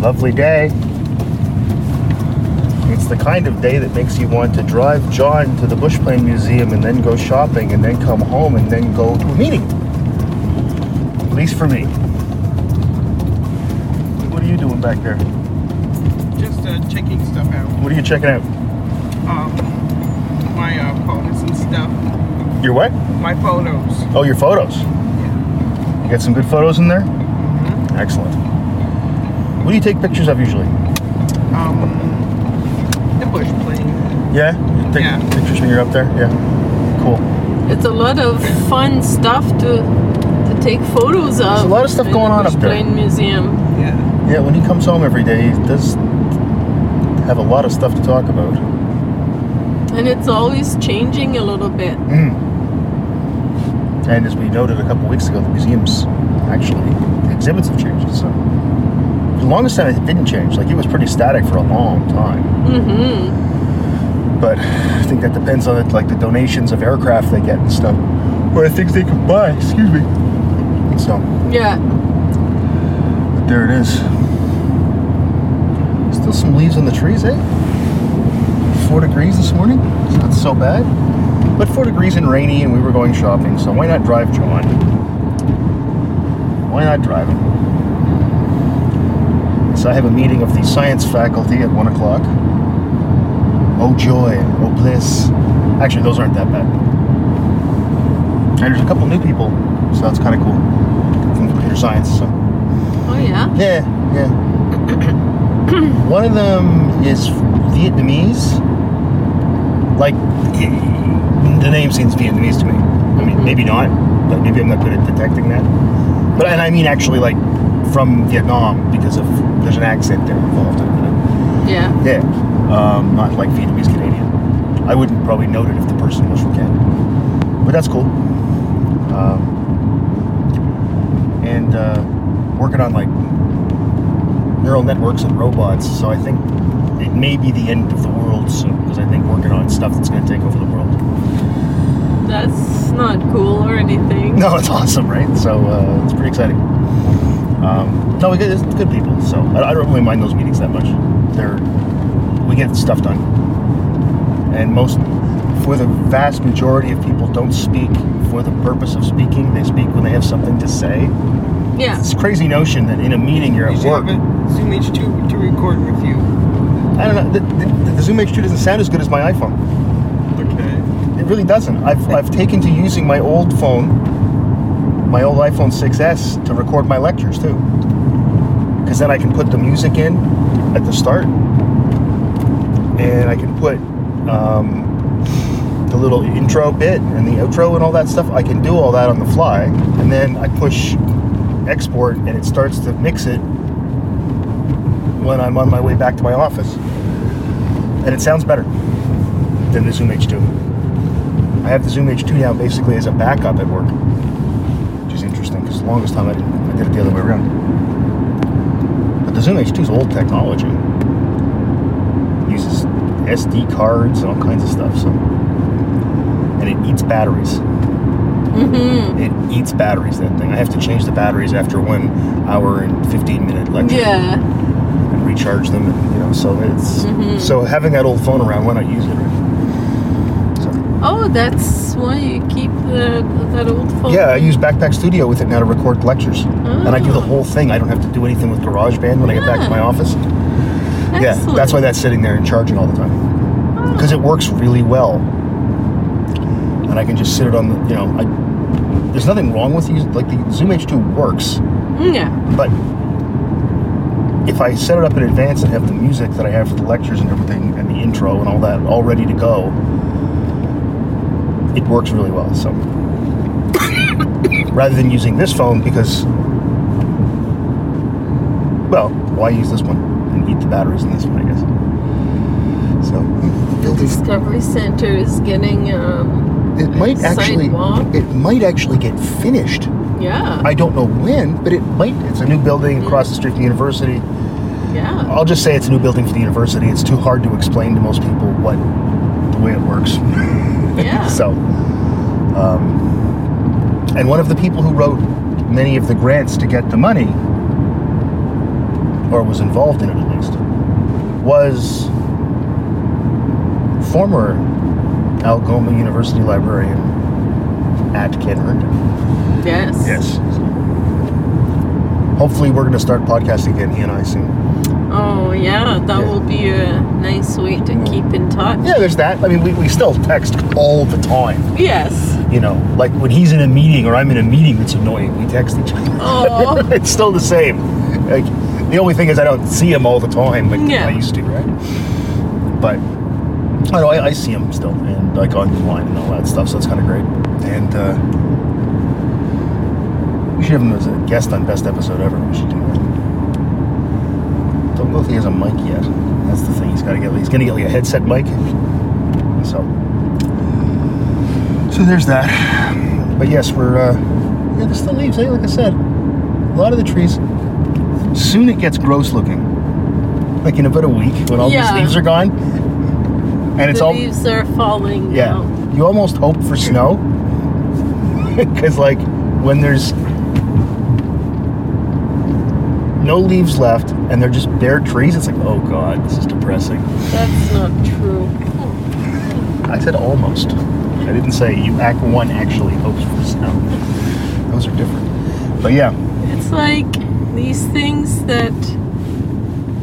Lovely day. It's the kind of day that makes you want to drive John to the Bushplane Museum and then go shopping and then come home and then go to a meeting. At least for me. What are you doing back there? Just uh, checking stuff out. What are you checking out? Um, my uh, photos and stuff. Your what? My photos. Oh, your photos. Yeah. You got some good photos in there? Mhm. Excellent. What do you take pictures of usually? Um, the bush plane. Yeah? You take Yeah. pictures when you're up there? Yeah. Cool. It's a lot of fun stuff to to take photos of. There's a lot of stuff in going the on up there. Bushplane Museum. Yeah. Yeah, when he comes home every day, he does have a lot of stuff to talk about. And it's always changing a little bit. Mm. And as we noted a couple weeks ago, the museums actually, the exhibits have changed. So for the longest time, it didn't change. Like it was pretty static for a long time. Mm-hmm. But I think that depends on it, like the donations of aircraft they get and stuff, or things they can buy. Excuse me. So Yeah. but there it is. Still some leaves on the trees, eh? Four degrees this morning. It's not so bad. But four degrees and rainy, and we were going shopping, so why not drive John? Why not drive him? So I have a meeting of the science faculty at one o'clock. Oh joy, oh bliss. Actually, those aren't that bad. And there's a couple new people, so that's kind of cool from computer science. So. Oh yeah. Yeah, yeah. One of them is Vietnamese. Like, the name seems Vietnamese to me. I mean, Mhm. maybe not, but maybe I'm not good at detecting that. But and I mean actually like from Vietnam because of there's an accent there involved. in it. Yeah. Yeah, um, not like Vietnamese Canadian. I wouldn't probably note it if the person was from Canada, but that's cool. Um, and uh, working on like neural networks and robots, so I think it may be the end of the world soon because I think working on stuff that's going to take over the world. That's not cool or anything. No, it's awesome, right? So uh, it's pretty exciting. Um, no, we get it's good people, so I, I don't really mind those meetings that much. They're we get stuff done, and most for the vast majority of people don't speak for the purpose of speaking. They speak when they have something to say. Yeah. It's a crazy notion that in a meeting you're You at work. have a Zoom H2 to record with you. I don't know. The, the, the Zoom H2 doesn't sound as good as my iPhone. Okay. It really doesn't. I've, I've taken to using my old phone, my old iPhone 6S, to record my lectures too. Because then I can put the music in at the start, and I can put um, the little intro bit and the outro and all that stuff. I can do all that on the fly, and then I push export, and it starts to mix it when I'm on my way back to my office. And it sounds better than the Zoom H2. I have the Zoom H2 now basically as a backup at work, which is interesting because the longest time I did, I did it the other way around. But the Zoom H2 is old technology. It uses SD cards and all kinds of stuff. So, and it eats batteries. Mm-hmm. It eats batteries. That thing. I have to change the batteries after one hour and 15 minute lecture Yeah. and recharge them. And, you know, so it's Mhm. so having that old phone around, why not use it? Oh, that's why you keep the, that old phone. Yeah, I use Backpack Studio with it now to record lectures. And I do the Oh. whole thing. I don't have to do anything with GarageBand when I get back to my Yeah. office. Yeah, that's why that's sitting there and charging all the time. Oh. Because it works really well. And I can just sit it on the, you know, I, there's nothing wrong with using, like the Zoom H2 works, Mm, Yeah. but if I set it up in advance and have the music that I have for the lectures and everything and the intro and all that all ready to go, it works really well. So rather than using this phone because well, why use this one and eat the batteries in this one, I guess. So The Discovery Center is getting, um, it might actually sidewalk. it might actually get finished. yeah. I don't know when, but it might. It's a new building across the street from the university. yeah. I'll just say it's a new building for the university. It's too hard to explain to most people what the way it works. Yeah. so, um, and one of the people who wrote many of the grants to get the money or was involved in it at least, was former Algoma University librarian at Ken Yes. Yes. Hopefully, we're going to start podcasting again, he and I soon. Oh yeah, that Yeah. will be a nice way to keep in touch. Yeah, there's that. I mean, we, we still text all the time. Yes. You know, like when he's in a meeting or I'm in a meeting it's annoying, we text each other. Oh. it's still the same. Like, the only thing is I don't see him all the time like Yeah. I used to, right? But I know I, I see him still, and like online and all that stuff. So it's kind of great. And uh, we should have him as a guest on best episode ever. We should do that. Don't know if he has a mic yet. That's the thing. He's got to get. He's gonna get like a headset mic. So. So there's that. But yes, we're. Uh, yeah, there's still leaves. Eh? Like I said, a lot of the trees. Soon it gets gross looking. Like in about a week when all Yeah. these leaves are gone, and it's the all leaves are falling yeah. now. You almost hope for snow because like when there's no leaves left and they're just bare trees, it's like oh god, this is depressing. That's not true. I said almost. I didn't say you act one actually hopes for snow. Those are different. But yeah, It's like these things that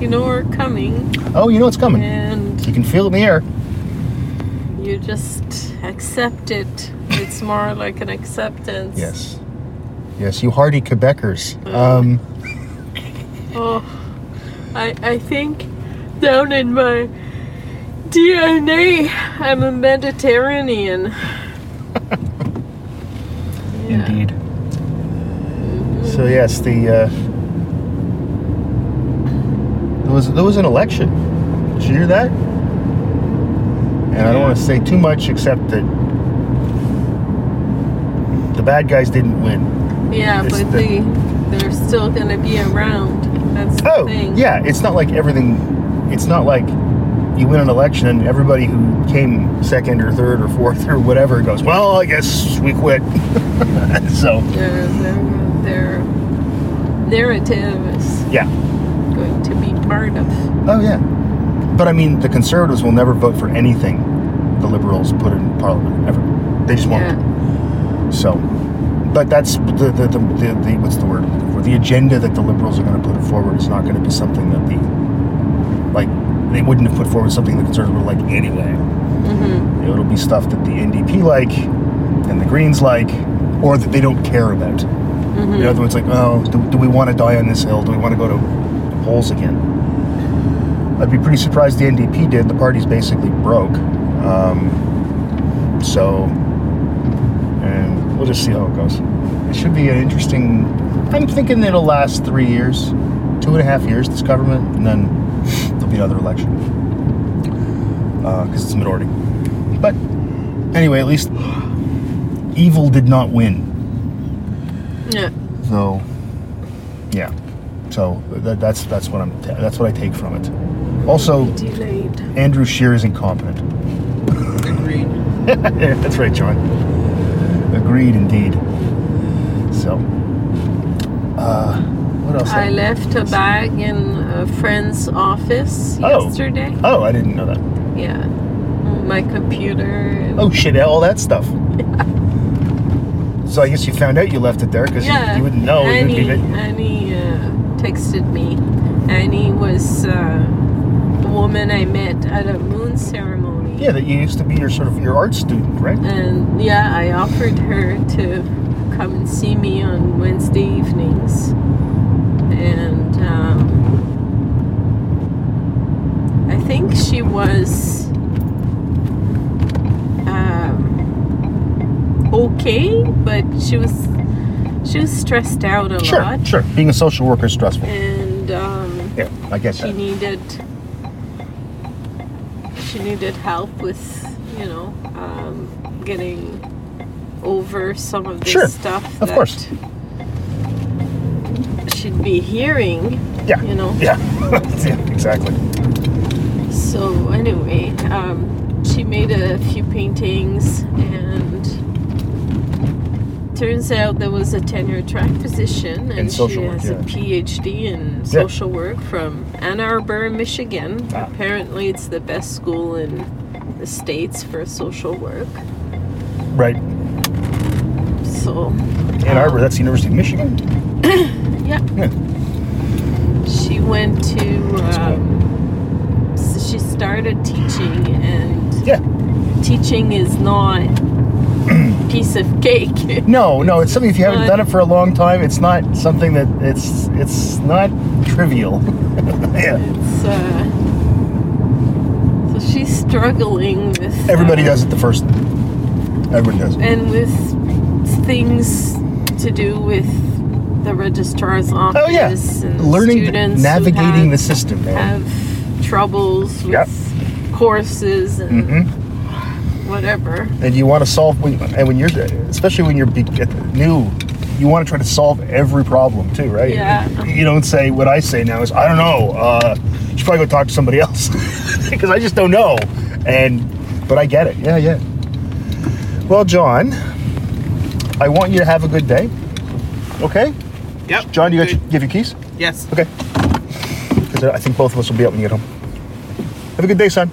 you know are coming oh, you know it's coming. and You can feel it in the air. you just accept it. It's more like an acceptance. Yes. Yes, you hardy Quebecers. Um, Oh, I I think down in my DNA, I'm a Mediterranean. Yeah. Indeed. So yes, the uh, there was there was an election. Did you hear that? And I don't want to say too much except that the bad guys didn't win. Yeah, It's but the- they they're still gonna be around. That's Oh, thing. yeah. It's not like everything. It's not like you win an election and everybody who came second or third or fourth or whatever goes, well, I guess we quit. so Their their their narrative is yeah. going to be part of. Oh yeah, but I mean, the Conservatives will never vote for anything the Liberals put in Parliament ever. They just won't. Yeah. So, but that's the the, the, the, the what's the word? I'm looking for? The agenda that the Liberals are going to put forward is not going to be something that the like they wouldn't have put forward something the Conservatives would like anyway. hmm It'll be stuff that the NDP like and the Greens like, or that they don't care about. hmm In other words, like, oh, do, do we want to die on this hill? Do we want to go to polls again? I'd be pretty surprised the NDP did. The party's basically broke. Um, so, and we'll just see how it goes. It should be an interesting. I'm thinking it'll last three years, two and a half years, this government, and then there'll be another election uh, because it's a minority. But anyway, at least evil did not win. Yeah. So, yeah. So that, that's that's what I'm that's what I take from it. Also, Delayed. Andrew Scheer is incompetent. Agreed. yeah, that's right, John. Agreed, indeed. So, uh, what else? I left a bag in a friend's office Oh. yesterday. Oh, I didn't know that. Yeah. My computer. And Oh shit! All that stuff. So I guess you found out you left it there because yeah. you, you wouldn't know. It would be Annie, bit- Annie uh, texted me. Annie was uh, the woman I met at a moon ceremony. yeah, that you used to be your sort of your art student, right? And yeah, I offered her to come and see me on Wednesday evenings. And um, I think she was um, okay, but she was she was stressed out a Sure, lot. sure. Being a social worker is stressful. And um, Yeah, I guess she that. needed she needed help with you know um, getting over some of this Sure, stuff of that course. she'd be hearing Yeah. you know Yeah. yeah. Exactly. so anyway um, she made a few paintings and turns out there was a tenure track position, and she work, has yeah. a PhD in social work from Ann Arbor, Michigan. Ah. Apparently, it's the best school in the states for social work. Right. So, Ann Arbor, um, that's the University of Michigan. yeah. Yeah. She went to. Cool. Um, she started teaching, and Yeah. teaching is not piece of cake. No, no, it's something if you haven't done it for a long time, it's not something that it's it's not trivial. yeah. It's uh, so she's struggling with Everybody uh, does it the first Everybody does. and with things to do with the registrar's office Oh yeah. and Learning students navigating the system, man. have troubles with Yep. courses and hmm whatever. And you want to solve when and when you're especially when you're new, you want to try to solve every problem too, right? Yeah. You don't say what I say now is I don't know. Uh, you should probably go talk to somebody else because I just don't know. And but I get it. Yeah, yeah. Well, John, I want you to have a good day. Okay, Yep. John, you got good. your, give your keys? Yes. Okay. Because I think both of us will be out when you get home. Have a good day, son.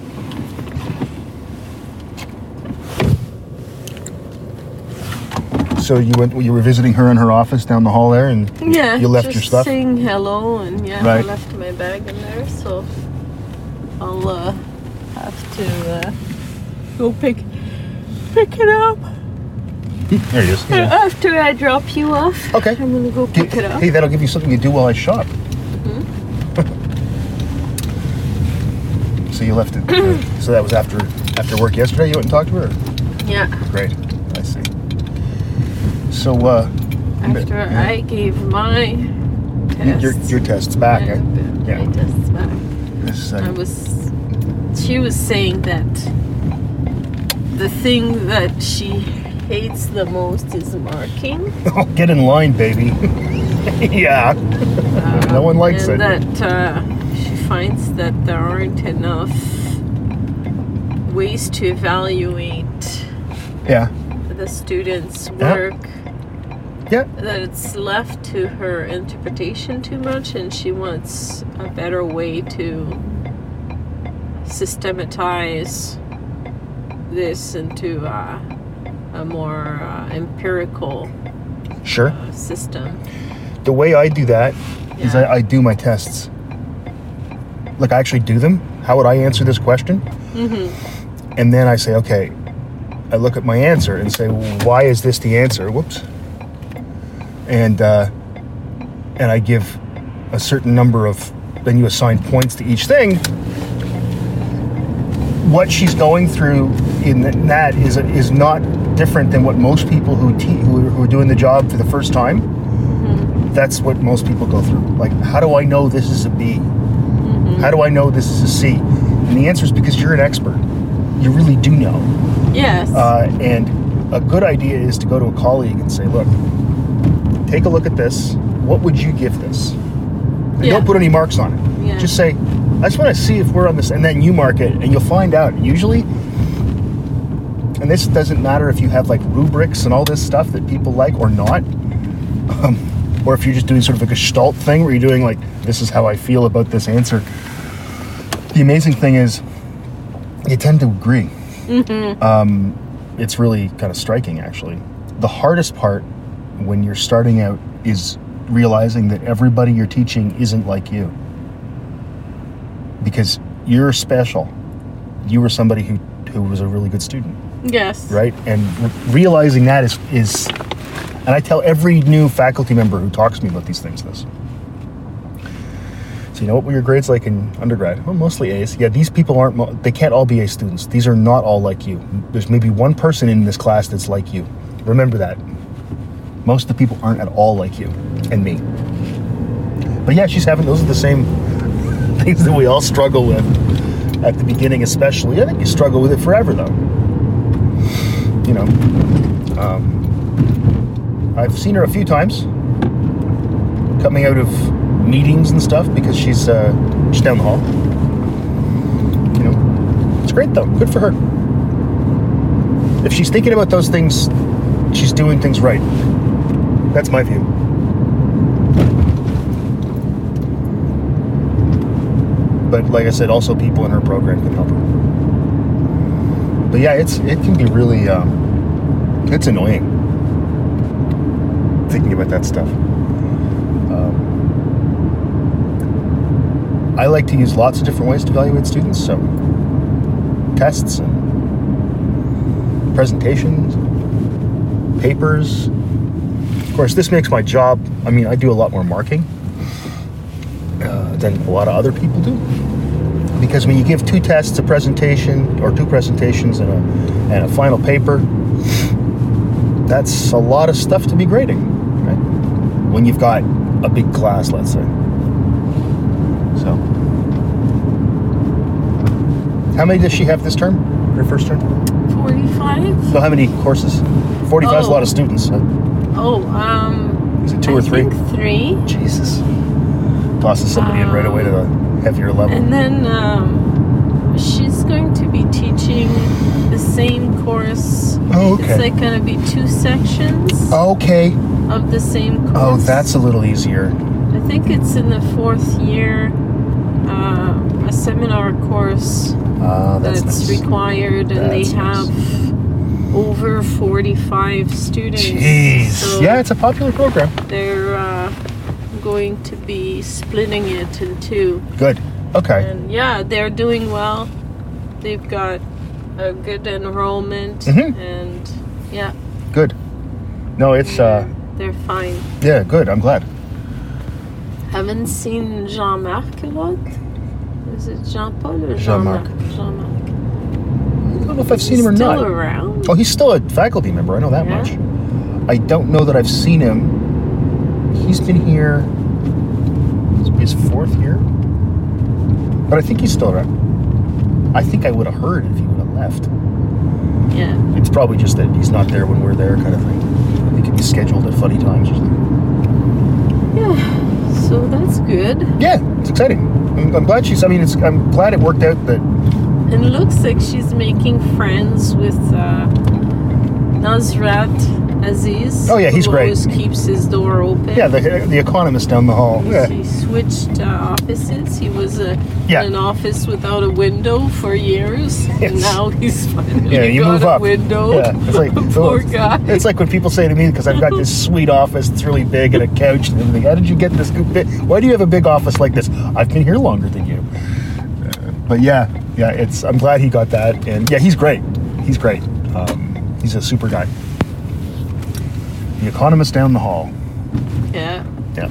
So you went. You were visiting her in her office down the hall there, and Yeah. you left your just stuff. Saying hello and yeah, I left my bag in there, so I'll uh, have to uh, go pick pick it up There he is. Yeah. after I drop you off. Okay. I'm gonna go pick it up. hey, that'll give you something to do while I shop. so you left it. so that was after after work yesterday. You went and talked to her. Yeah. Great. I see. So uh, After. I gave my test. your your test's back. eh? Yeah. my test's back. This, uh, I was. She was saying that the thing that she hates the most is marking. Oh, get in line, baby. yeah. no one likes and it. that uh, she finds that there aren't enough ways to evaluate Yeah. the students' Yeah. work. Yeah. That it's left to her interpretation too much, and she wants a better way to systematize this into uh, a more uh, empirical Sure. uh, system. The way I do that is Yeah. I, I do my tests. Like I actually do them. How would I answer this question? Mm-hmm. And then I say, okay, I look at my answer and say, why is this the answer? Whoops. And uh, and I give a certain number of. Then you assign points to each thing. What she's going through in that is is not different than what most people who te- who, are- doing the job for the first time. That's what most people go through. Like, how do I know this is a B? How do I know this is a C? And the answer is because you're an expert. You really do know. Yes. Uh, and a good idea is to go to a colleague and say, look, take a look at this. What would you give this? And Yeah. don't put any marks on it. Yeah. Just say, I just want to see if we're on this. And then you mark it and you'll find out. Usually, and this doesn't matter if you have like rubrics and all this stuff that people like or not. Um, or if you're just doing sort of a gestalt thing where you're doing like, this is how I feel about this answer. The amazing thing is, you tend to agree. Um, it's really kind of striking actually. The hardest part when you're starting out is realizing that everybody you're teaching isn't like you. Because you're special. You were somebody who who was a really good student yes. right? And re- realizing that is is and i tell every new faculty member who talks to me about these things this. So you know what were your grades like in undergrad? Well mostly a's. Yeah these people aren't they can't all be a students. These are not all like you. There's maybe one person in this class that's like you. Remember that. Most of the people aren't at all like you and me. But yeah she's having those are the same things that we all struggle with at the beginning especially. I think you struggle with it forever though you know um, i've seen her a few times coming out of meetings and stuff because she's uh, she's down the hall you know it's great though good for her if she's thinking about those things she's doing things right That's my view. But like I said, also people in her program can help her. But yeah, it's it can be really um, it's annoying thinking about that stuff. Um, I like to use lots of different ways to evaluate students. So tests and presentations, papers. Of course, this makes my job. I mean, I do a lot more marking uh, than a lot of other people do. Because when you give two tests, a presentation, or two presentations and a, and a final paper, that's a lot of stuff to be grading, right? When you've got a big class, let's say. So, how many does she have this term? Her first term? 45? So, how many courses? 45 is a lot Oh. of students. huh? Oh, um. Is it two I or three? think three. Jesus. Tosses somebody in right away to the heavier level. And then um, she's going to be teaching the same course. Oh, It's like going to be two sections Okay. of the same course. Oh, that's a little easier. I think it's in the fourth year, uh, a seminar course Ah, that's that's nice. required, and That's they nice. have over 45 students. Jeez. So yeah, it's a popular program. they're uh, going to be splitting it in two. Good. Okay. And yeah, they're doing well. They've got a good enrollment, Mhm. and yeah, Good. No, it's uh they're fine. yeah, good. I'm glad. Haven't seen Jean-Marc a lot. Is it Jean-Paul or Jean-Marc. Jean-Marc? Jean-Marc. I don't know if I've seen him or Still not. around? Oh, he's still a faculty member. I know that Yeah? much. I don't know that I've seen him. He's been here his fourth year, but I think he's still around. I think I would have heard if he would have left. Yeah. It's probably just that he's not there when we're there, kind of thing. He can be scheduled at funny times. Or something. Yeah. So that's good. Yeah, it's exciting. I'm, I'm glad she's. I mean, it's. I'm glad it worked out that. And it looks like she's making friends with uh, Nazrat Aziz. Oh, yeah, he's great. always keeps his door open. Yeah, the the economist down the hall. Yeah. He switched uh, offices. He was uh, Yeah. in an office without a window for years, Yes. and now he's finally Yeah, you got move a up. window. Yeah, it's like Poor guy. It's like when people say to me because I've got this sweet office that's really big and a couch and everything. How did you get this? Why do you have a big office like this? I've been here longer than you. Uh, but yeah, yeah, it's. I'm glad he got that, and yeah, he's great. He's great. Um, he's a super guy. The economist down the hall. yeah. Yeah.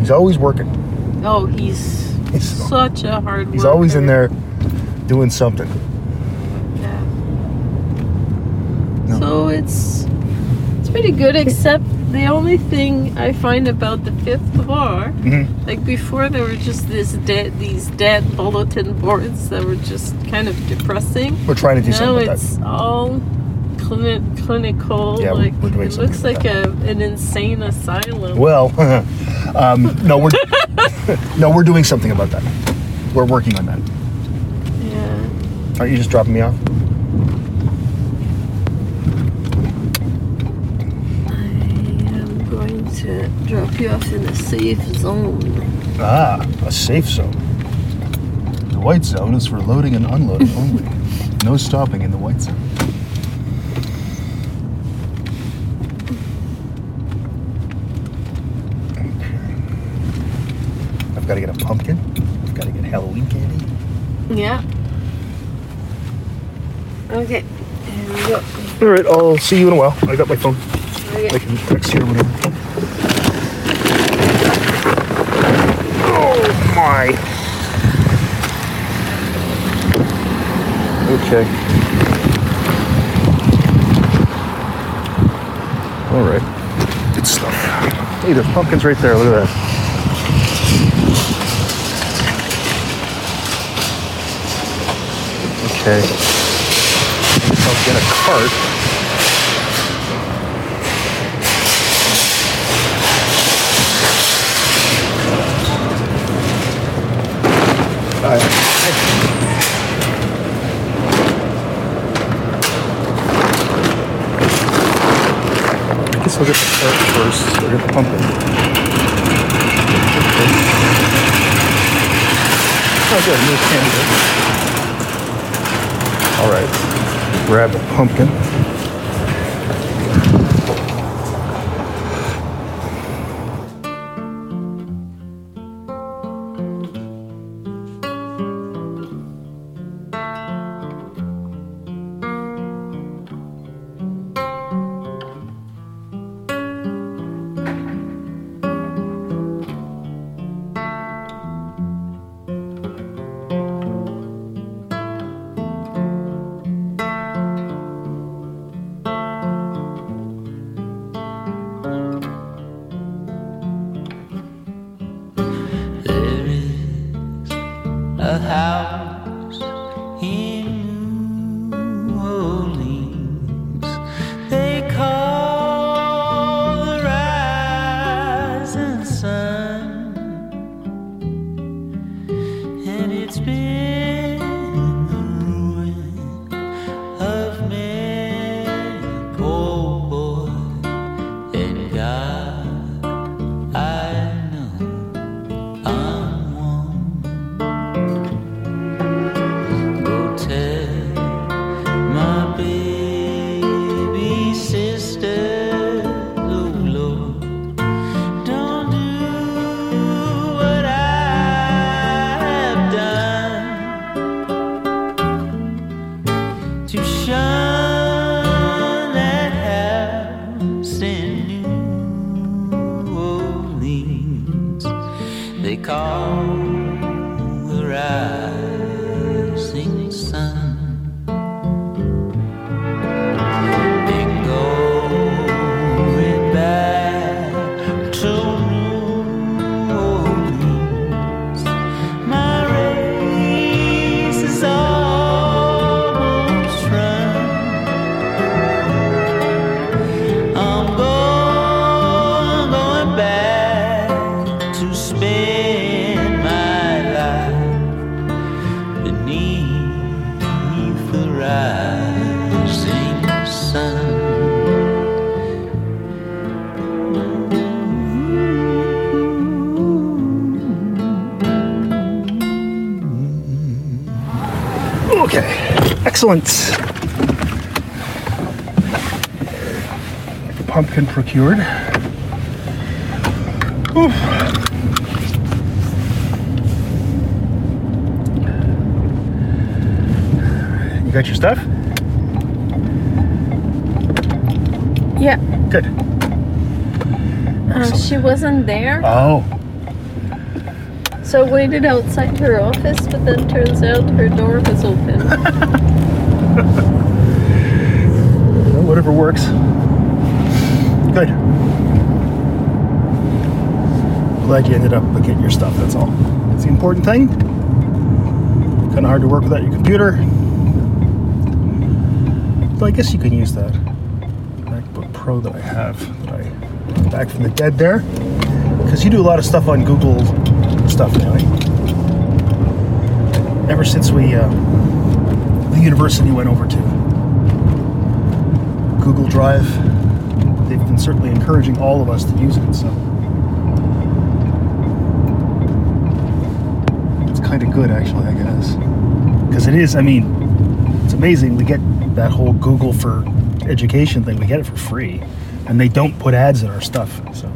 He's always working. Oh, he's He's- such a hard. He's always in there doing something. Yeah. No. So it's it's pretty good, except the only thing I find about the fifth bar, hmm like before, there were just this dead these dead bulletin boards that were just kind of depressing. We're trying to do now something about it's all clini- clinical. Yeah, like we're doing it something looks like a, an insane asylum. Well, um, no, we're no, we're doing something about that. We're working on that. yeah. Aren't you just dropping me off? I am going to drop you off in a safe zone. Ah, a safe zone. The white zone is for loading and unloading only. No stopping in the white zone. Got to get a pumpkin. Got to get Halloween candy. Yeah. Okay. Here we go. All right, I'll see you in a while. I got my phone. Okay. I can text you or whatever. Oh my. Okay. All right. Good stuff. Hey, there's pumpkins right there. Look at that. Okay. I'll get a cart. I guess look at the cart first. Look at the pumpkin. Oh, good. New candidate. All right. Grab a pumpkin. Excellent. Pumpkin procured. Oof. You got your stuff? Yeah. Good. Uh, she wasn't there, Oh, so I waited outside her office, but then turns out her door was open. whatever works. Good. Glad you ended up getting your stuff, that's all. It's the important thing. Kind of hard to work without your computer. But I guess you can use that MacBook Pro that I have, that I back from the dead there. Because you do a lot of stuff on Google stuff now. Ever since we, uh, the university went over to Google Drive. They've been certainly encouraging all of us to use it, so it's kind of good, actually, I guess. Because it is, I mean, it's amazing. We get that whole Google for education thing, we get it for free, and they don't put ads in our stuff, so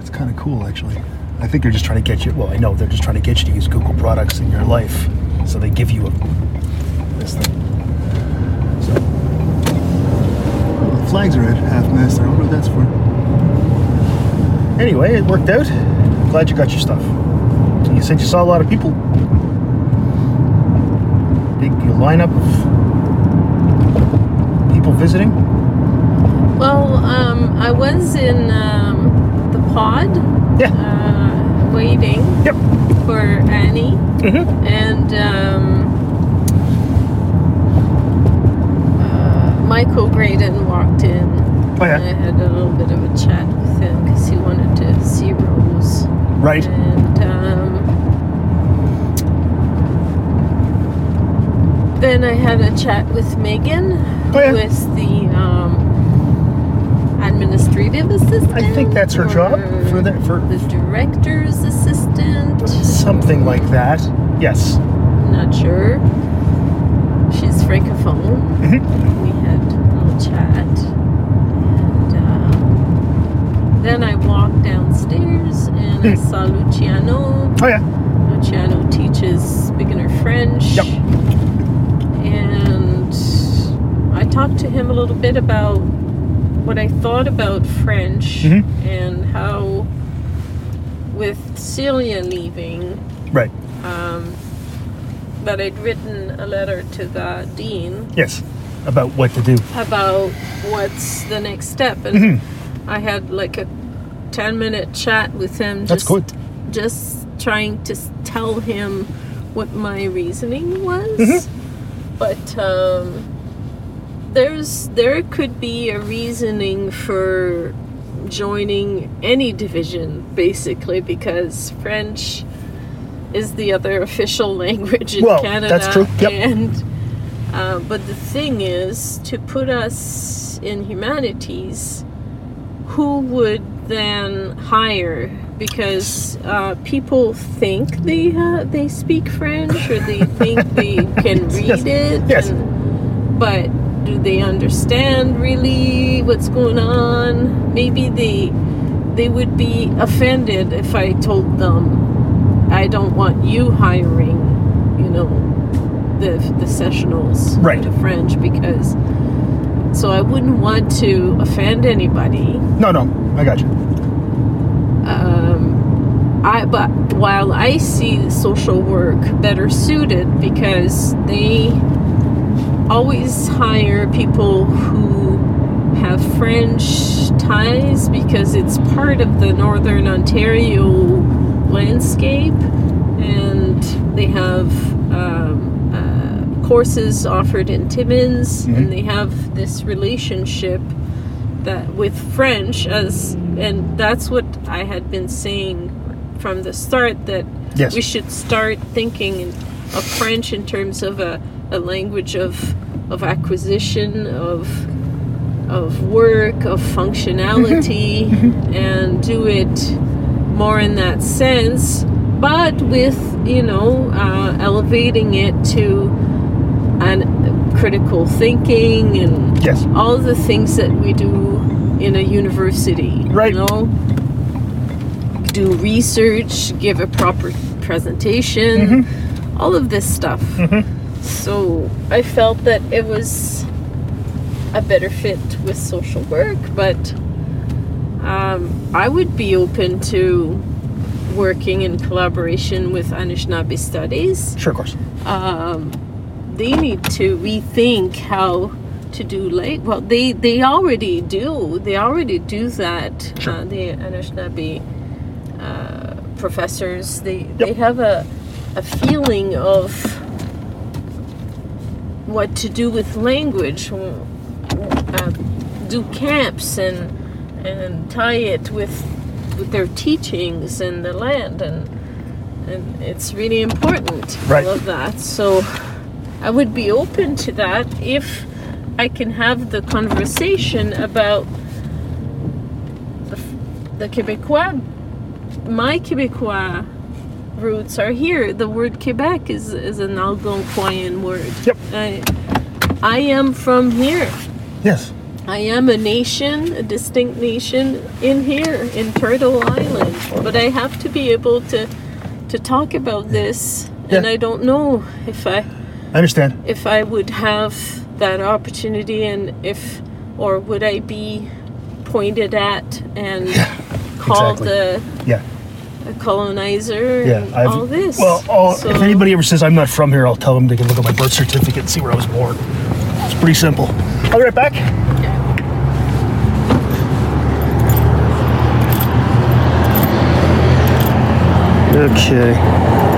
it's kind of cool, actually. I think they're just trying to get you, well, I know they're just trying to get you to use Google products in your life, so they give you a, this thing. So, the flags are at half mast. I don't know what that's for. Anyway, it worked out. Glad you got your stuff. You said you saw a lot of people. Big lineup of people visiting. well, um, I was in um, the pod Yeah. uh, waiting Yep. for Annie, Mm-hmm. and um, uh, Michael Graydon walked in. Oh, yeah. And I had a little bit of a chat with him because he wanted to see Rose. Right. And um, then I had a chat with Megan, Oh, yeah. who is the um, administrative assistant. I think that's her job for the for the director's assistant. something like that. Yes. Not sure. Francophone. Mhm. We had a little chat, and um, then I walked downstairs and I Hmm. saw Luciano. Oh yeah. Luciano teaches beginner French. Yep. And I talked to him a little bit about what I thought about French Mhm. and how, with Celia leaving, Right. um, that I'd written a letter to the dean Yes. About what to do. about what's the next step. And Mhm. I had like a 10 minute chat with him. That's just good. just trying to s- tell him what my reasoning was. Mhm. But um, there's there could be a reasoning for joining any division basically because French is the other official language in Well, Canada. that's true. Yep. And uh, but the thing is to put us in humanities, who would then hire? Because uh, people think they uh, they speak French or they think they can read Yes. it, Yes. and- but do they understand really what's going on? Maybe they they would be offended if I told them I don't want you hiring, you know, the the sessionals Right. to French because so I wouldn't want to offend anybody. No, no. I got you. Um, I but while I see social work better suited because they always hire people who have French ties because it's part of the Northern Ontario landscape, and they have um, uh, courses offered in Timmins, Mhm. and they have this relationship that with French as and that's what I had been saying from the start that Yes. we should start thinking of French in terms of a, a language of of acquisition of of work of functionality and do it more in that sense but with you know uh, elevating it to an critical thinking and Yes. all the things that we do in a university. Right. You know, do research, give a proper presentation, all of this stuff. So I felt that it was a better fit with social work, but um, I would be open to working in collaboration with Anishinaabe Studies Sure, of course. um, they need to rethink how to do like well they they already do they already do that Sure. uh, the Anishinaabe uh, professors they they have a a feeling of what to do with language uh, do camps and and tie it with with their teachings and the land and and it's really important Right. all of that so i would be open to that if i can have the conversation about the, the quebecois my quebecois roots are here the word quebec is is an algonquian word Yep. I, I am from here Yes. I am a nation, a distinct nation in here in Turtle Island, but I have to be able to to talk about this, and I don't know if I I understand. if I would have that opportunity, and if or would I be pointed at and called exactly. Yeah. a, a colonizer Yeah. and I've, all this? Well, oh, So- if anybody ever says I'm not from here, I'll tell them they can look at my birth certificate and see where I was born. It's pretty simple. I'll be right back. Okay.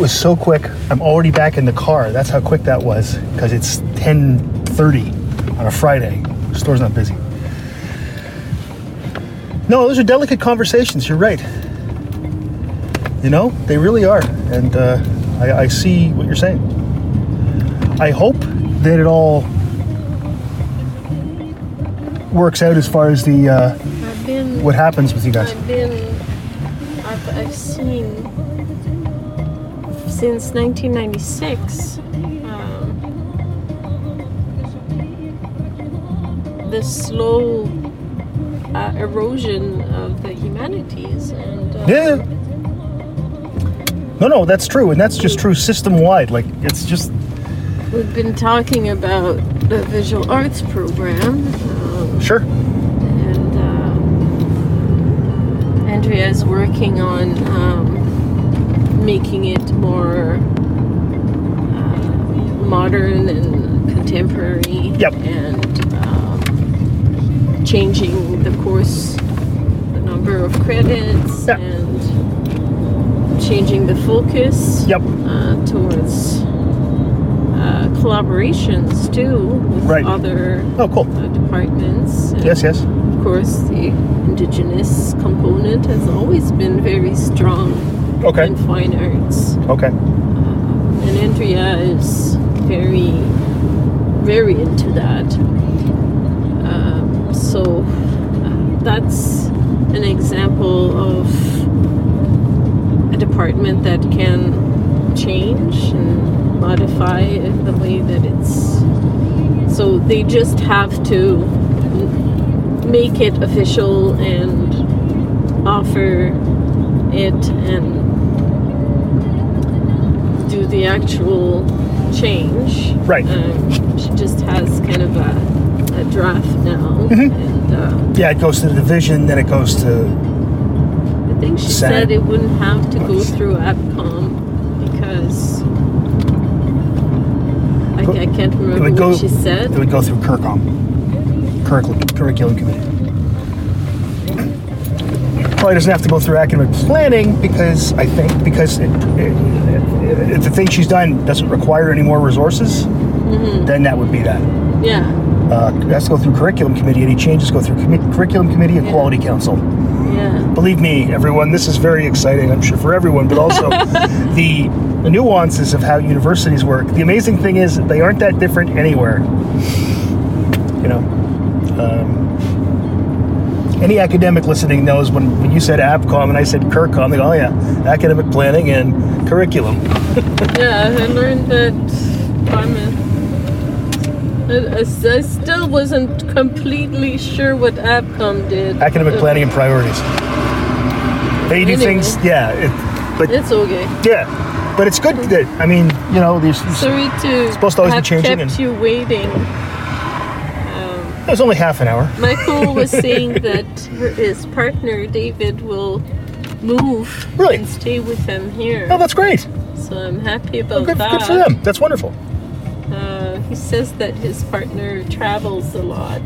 Was so quick. I'm already back in the car. That's how quick that was because it's 10:30 on a Friday. store's not busy. No, those are delicate conversations. You're right. You know, they really are, and uh, I, I see what you're saying. I hope that it all works out as far as the uh, I've been. what happens with you guys. I've been. I've, I've seen since 1996 um, the slow uh, erosion of the humanities and uh, Yeah. No, no, that's true, and that's just true system wide. Like it's just we've been talking about the visual arts program um, sure. and uh, Andrea is working on um, making it more uh, modern and contemporary. Yep. And um, changing the course, the number of credits, Yeah. and changing the focus Yep. uh, towards uh, collaborations too with Right. other Oh, cool. uh, departments. And Yes, yes. Of course, the indigenous component has always been very strong Okay. in fine arts. Okay. And Andrea is very, very into that. Um, so uh, that's an example of a department that can change and modify the way that it's. So they just have to make it official and offer it and the actual change. Right. Um, she just has kind of a, a draft now. Mhm. And uh, Yeah, it goes to the division, then it goes to I think she Senate. said it wouldn't have to go through APCOM because I, I can't remember would what she said. it would go through Curcom, curriculum committee. Probably doesn't have to go through academic planning because I think because it, it, if the thing she's done doesn't require any more resources, Mm-hmm. then that would be that. Yeah, Uh, it has to go through curriculum committee. Any changes go through commi- curriculum committee and Yeah. quality council. yeah. Believe me, everyone, this is very exciting, I'm sure, for everyone, but also the nuances of how universities work. The amazing thing is they aren't that different anywhere. You know, um, any academic listening knows when, when you said APCOM and I said CURCOM, they go, oh yeah, academic planning and curriculum. Yeah, I learned that I'm a, I, I still wasn't completely sure what APCOM did. Academic Uh, planning and priorities. They do Anyway. things, yeah, it, but It's okay. yeah, but it's good that, I mean, you know, these, Sorry to supposed to always be changing kept and- you waiting. It was only half an hour. Michael was saying that her, his partner David will move Really? and stay with him here. Oh, that's great. so I'm happy Oh, about good, that. good for them. That's wonderful. Uh, he says that his partner travels a lot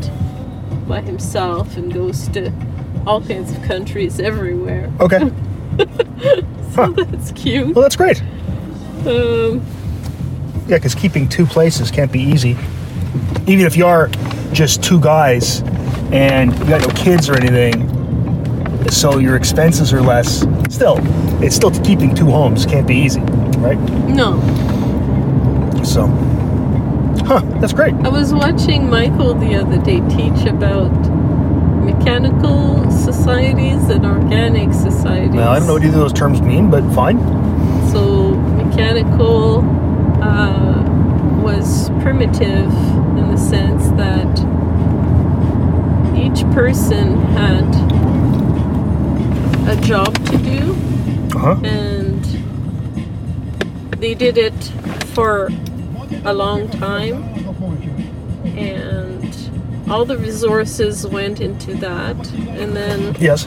by himself and goes to all kinds of countries everywhere. Okay. So that's cute. Well, that's great. Um, Yeah, because keeping two places can't be easy. Even if you are just two guys and you got no kids or anything, so your expenses are less. Still, it's still keeping two homes can't be easy, right? no, So, huh? That's great. I was watching Michael the other day teach about mechanical societies and organic societies. Well, I don't know what either of those terms mean, but fine. So mechanical uh, was primitive sense that each person had a job to do Uh huh. and they did it for a long time and all the resources went into that and then Yes.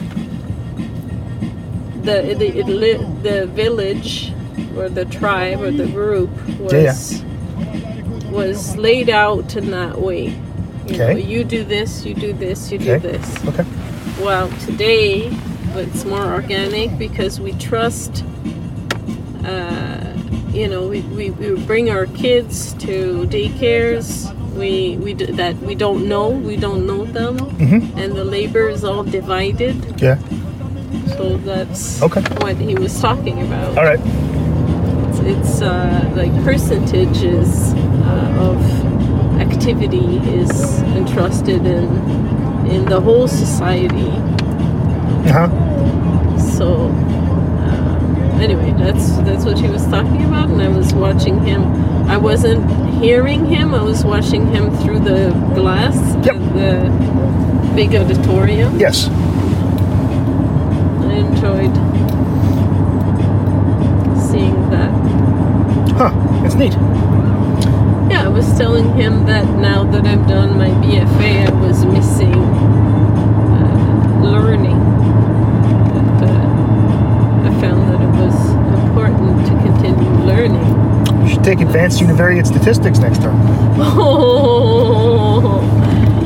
the the it the village or the tribe or the group was Yeah, yeah. Was laid out in that way. You know, Okay. you do this, you do this, you do this. Okay. Well, today it's more organic because we trust uh, you know, we, we, we bring our kids to daycares. We, we d- that we don't know, we don't know them, mm-hmm. and the labor is all divided. Yeah. So that's Okay. what he was talking about. All right. It's, it's uh, like percentages of activity is entrusted in in the whole society. Uh huh. So uh, anyway, that's that's what he was talking about, and I was watching him. I wasn't hearing him. I was watching him through the glass Yep. the big auditorium. Yes. I enjoyed seeing that. Huh. It's neat. Was telling him that now that I've done my BFA, I was missing uh, learning. That uh, I found that it was important to continue learning. You should take advanced univariate statistics next term. Oh,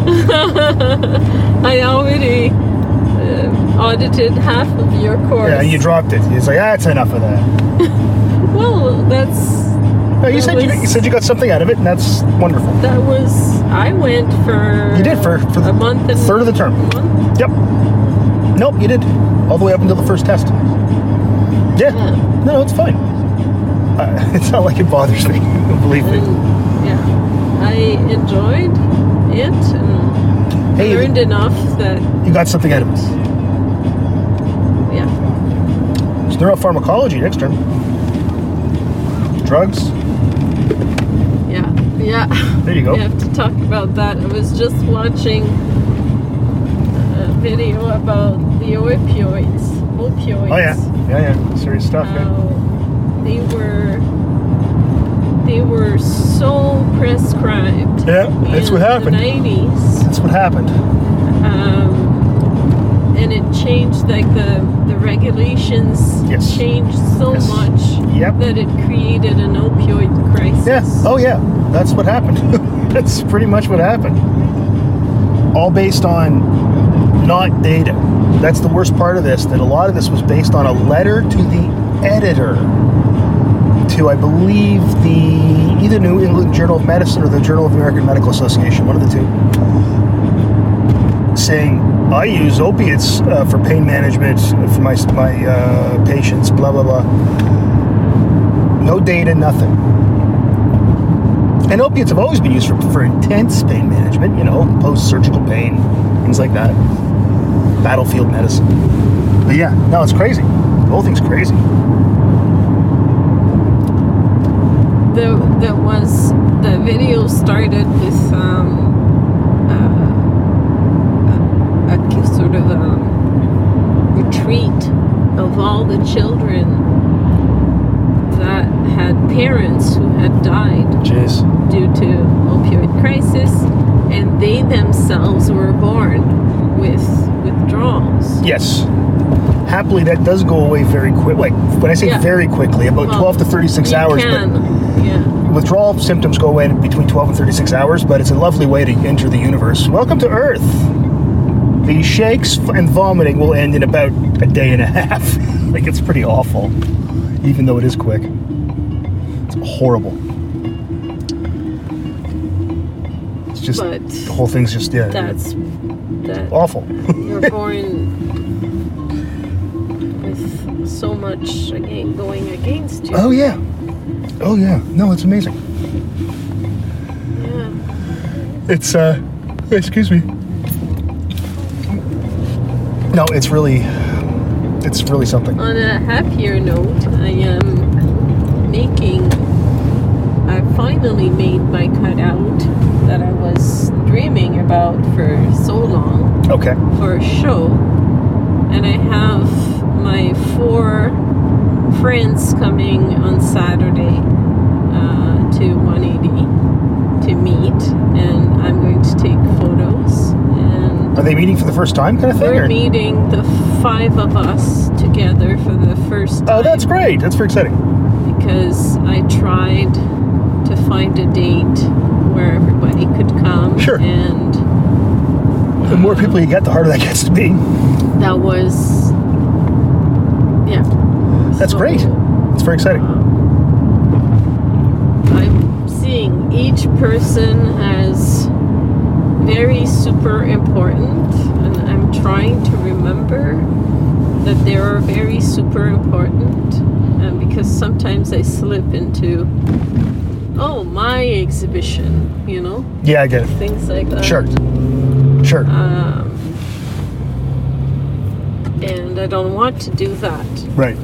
I already uh, audited half of your course. Yeah, you dropped it. It's like, ah, that's enough of that. well, that's No, you said you, was- you said you got something out of it, and that's wonderful. that was. I went for. You did for- for the a month and third of the term. Month? Yep. Nope, you did. All the way up until the first test. Yeah. Yeah. No, it's fine. Uh, it's not like it bothers me. Believe me. And yeah, I enjoyed it and Hey, learned enough that You got something out of it. yeah. It's neuropharmacology next term. Drugs. Yeah, yeah. There you go. We have to talk about that. I was just watching a video about the opioids. Opioids. Oh yeah. Yeah, yeah. Serious stuff. Yeah. They were they were so prescribed. Yeah, that's in what happened. The nineties. That's what happened. Um, and it changed like the the regulations Yes. changed so Yes. much Yep. that it created an opioid crisis. Yeah. Oh yeah. That's what happened. that's pretty much what happened. All based on not data. That's the worst part of this. That a lot of this was based on a letter to the editor to I believe the either New England Journal of Medicine or the Journal of American Medical Association, one of the two, saying I use opiates uh, for pain management for my my uh, patients. Blah blah blah. No data, nothing. And opiates have always been used for, for intense pain management, you know, post surgical pain, things like that. Battlefield medicine. But yeah, no, it's crazy. The whole thing's crazy. the that was the video started with um, uh, a, a sort of a retreat of all the children that had parents who had died Jeez. due to opioid crisis and they themselves were born with withdrawals Yes. Happily, that does go away very quick. Like when I say Yeah. very quickly, about Well, 12 to 36 you hours. can, yeah withdrawal symptoms go away in between 12 and 36 hours. But it's a lovely way to enter the universe. Welcome to Earth. The shakes and vomiting will end in about a day and a half. like it's pretty awful, even though it is quick. It's horrible. It's just But the whole thing's just yeah, that's that awful. you're born with so much again going against you. oh yeah, oh yeah. No, it's amazing. Yeah. It's uh, excuse me. No, it's really, it's really something. On a happier note, I am making. I finally made my cutout that I was dreaming about for so long Okay. for a show, and I have my four friends coming on Saturday uh, to 180 to meet, and I'm going to take photos and. Are they meeting for the first time, kind of thing? We're or- meeting the five of us together for the first oh, time. Oh, that's great. That's very exciting. Because I tried to find a date where everybody could come. Sure. And The more people you get, the harder that gets to be. that was. Yeah. That's So, great. It's very exciting. Um, I'm seeing each person as very super important, and I'm trying to remember that they are very super important. And because sometimes I slip into, oh, my exhibition, you know, Yeah, I get it. things like that. Sure. Sure. Um, and I don't want to do that. right.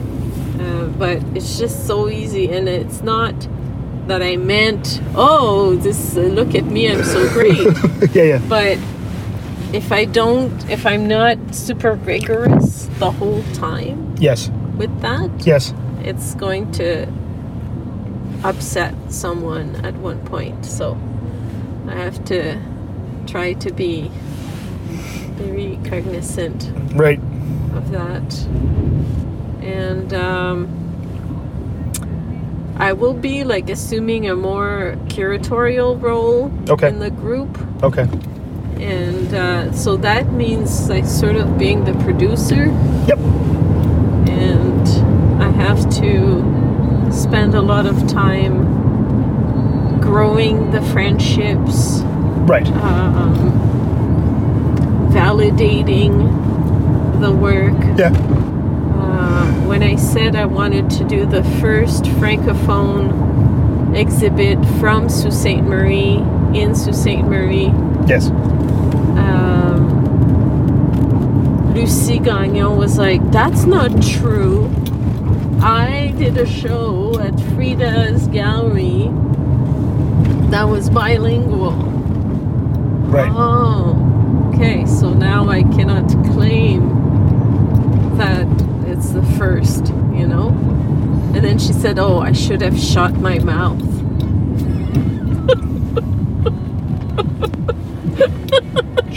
Uh, but it's just so easy, and it's not that I meant, oh, this uh, look at me, I'm so great. yeah, yeah. but if I don't, if I'm not super rigorous the whole time Yes. with that, Yes. it's going to upset someone at one point. So I have to try to be very cognizant Right. of that. And um, I will be like assuming a more curatorial role Okay. in the group. Okay. And uh, so that means like sort of being the producer Yep. and I have to spend a lot of time growing the friendships, Right. um, validating the work. Yeah. When I said I wanted to do the first francophone exhibit from Sault Ste. Marie in Sault Ste. Marie, Yes. um, Lucie Gagnon was like, That's not true. I did a show at Frida's Gallery that was bilingual. Right. Oh, okay. So now I cannot claim that first, you know? And then she said, Oh, I should have shut my mouth.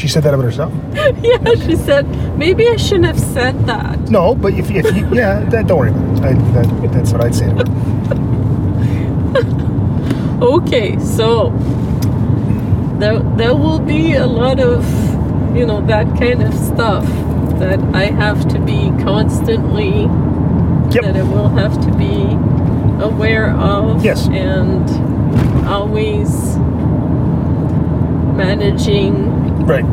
She said that about herself. yeah, she said, Maybe I shouldn't have said that. No, but if, if you, yeah, that, don't worry about it. I, that, that's what I'd say. to her. Okay, so there, there will be a lot of, you know, that kind of stuff that I have to be constantly Yep. that I will have to be aware of. Yes. And always managing Right.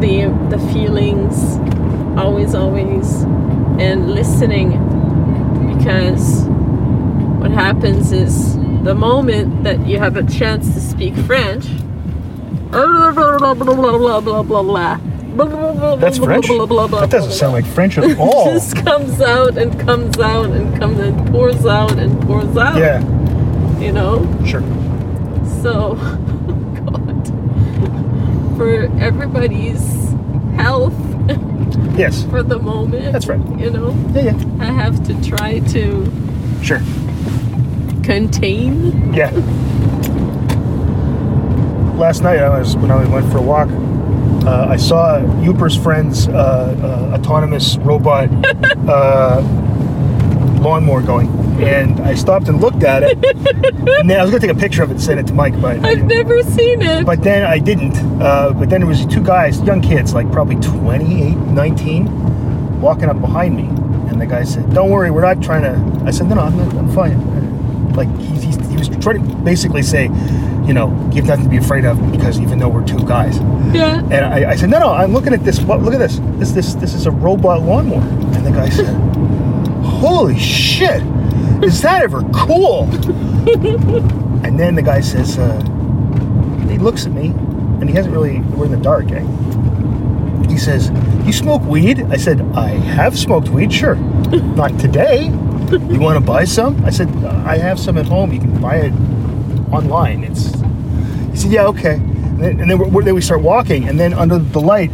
the the feelings, always, always, and listening, because what happens is the moment that you have a chance to speak French. Blah, blah, blah, blah, blah, blah, blah, blah. Blah, blah, That doesn't sound like French at all. it Just comes out and comes out and comes and pours out and pours out. Yeah. You know? Sure. So, God, for everybody's health Yes. for the moment, That's right. You know, Yeah, yeah. I have to try to Sure. contain. Yeah. Last night, I was when I went for a walk. Uh, I saw Uper's friend's uh, uh, autonomous robot uh, lawnmower going, and I stopped and looked at it. and then I was going to take a picture of it and send it to Mike, but I've never seen it. But then I didn't. Uh, but then there was two guys, young kids, like probably 28, 19, walking up behind me. And the guy said, "Don't worry, we're not trying to." I said, "No, no, I'm, not, I'm fine." Like he's, he's, he was trying to basically say, you know, you have nothing to be afraid of because even though we're two guys. yeah. And I, I said, "No, no, I'm looking at this. What, look at this. This, this, this is a robot lawnmower." And the guy said, "Holy shit! Is that ever cool?" and then the guy says, uh, he looks at me, and he hasn't really. We're in the dark, eh? He says, "You smoke weed?" I said, "I have smoked weed, sure. Not today. You want to buy some?" I said, uh, "I have some at home. You can buy it online. It's." He said, "Yeah, okay." And then, and then, then we start walking, and then under the light,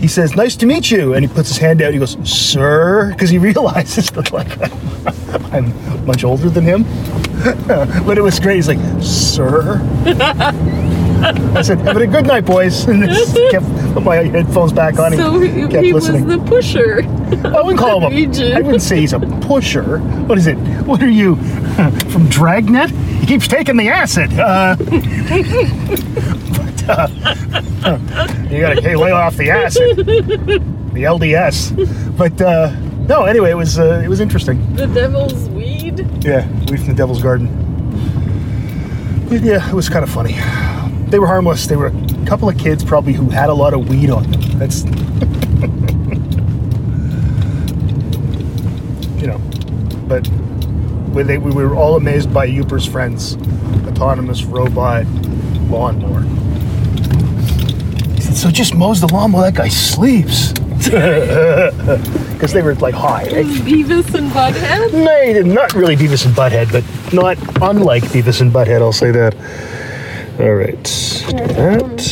he says, "Nice to meet you." And he puts his hand out. He goes, "Sir," because he realizes that like I'm much older than him. but it was great. He's like, "Sir." I said, "Have a good night, boys," and just kept put my headphones back on. So he, kept he listening. was the pusher. I wouldn't call him. A, I wouldn't say he's a pusher. What is it? What are you from Dragnet? He keeps taking the acid. Uh, but, uh, you gotta hey, lay off the acid, the LDS. But uh, no, anyway, it was uh, it was interesting. The devil's weed. Yeah, weed from the devil's garden. But yeah, it was kind of funny they were harmless. They were a couple of kids probably who had a lot of weed on them. That's you know, but we, they, we were all amazed by Uper's friends, autonomous robot lawnmower. So just mows the lawn while that guy sleeps. Because they were like high, right? Beavis and Butthead? No, not really Beavis and Butthead, but not unlike Beavis and Butthead, I'll say that. All right. Do that.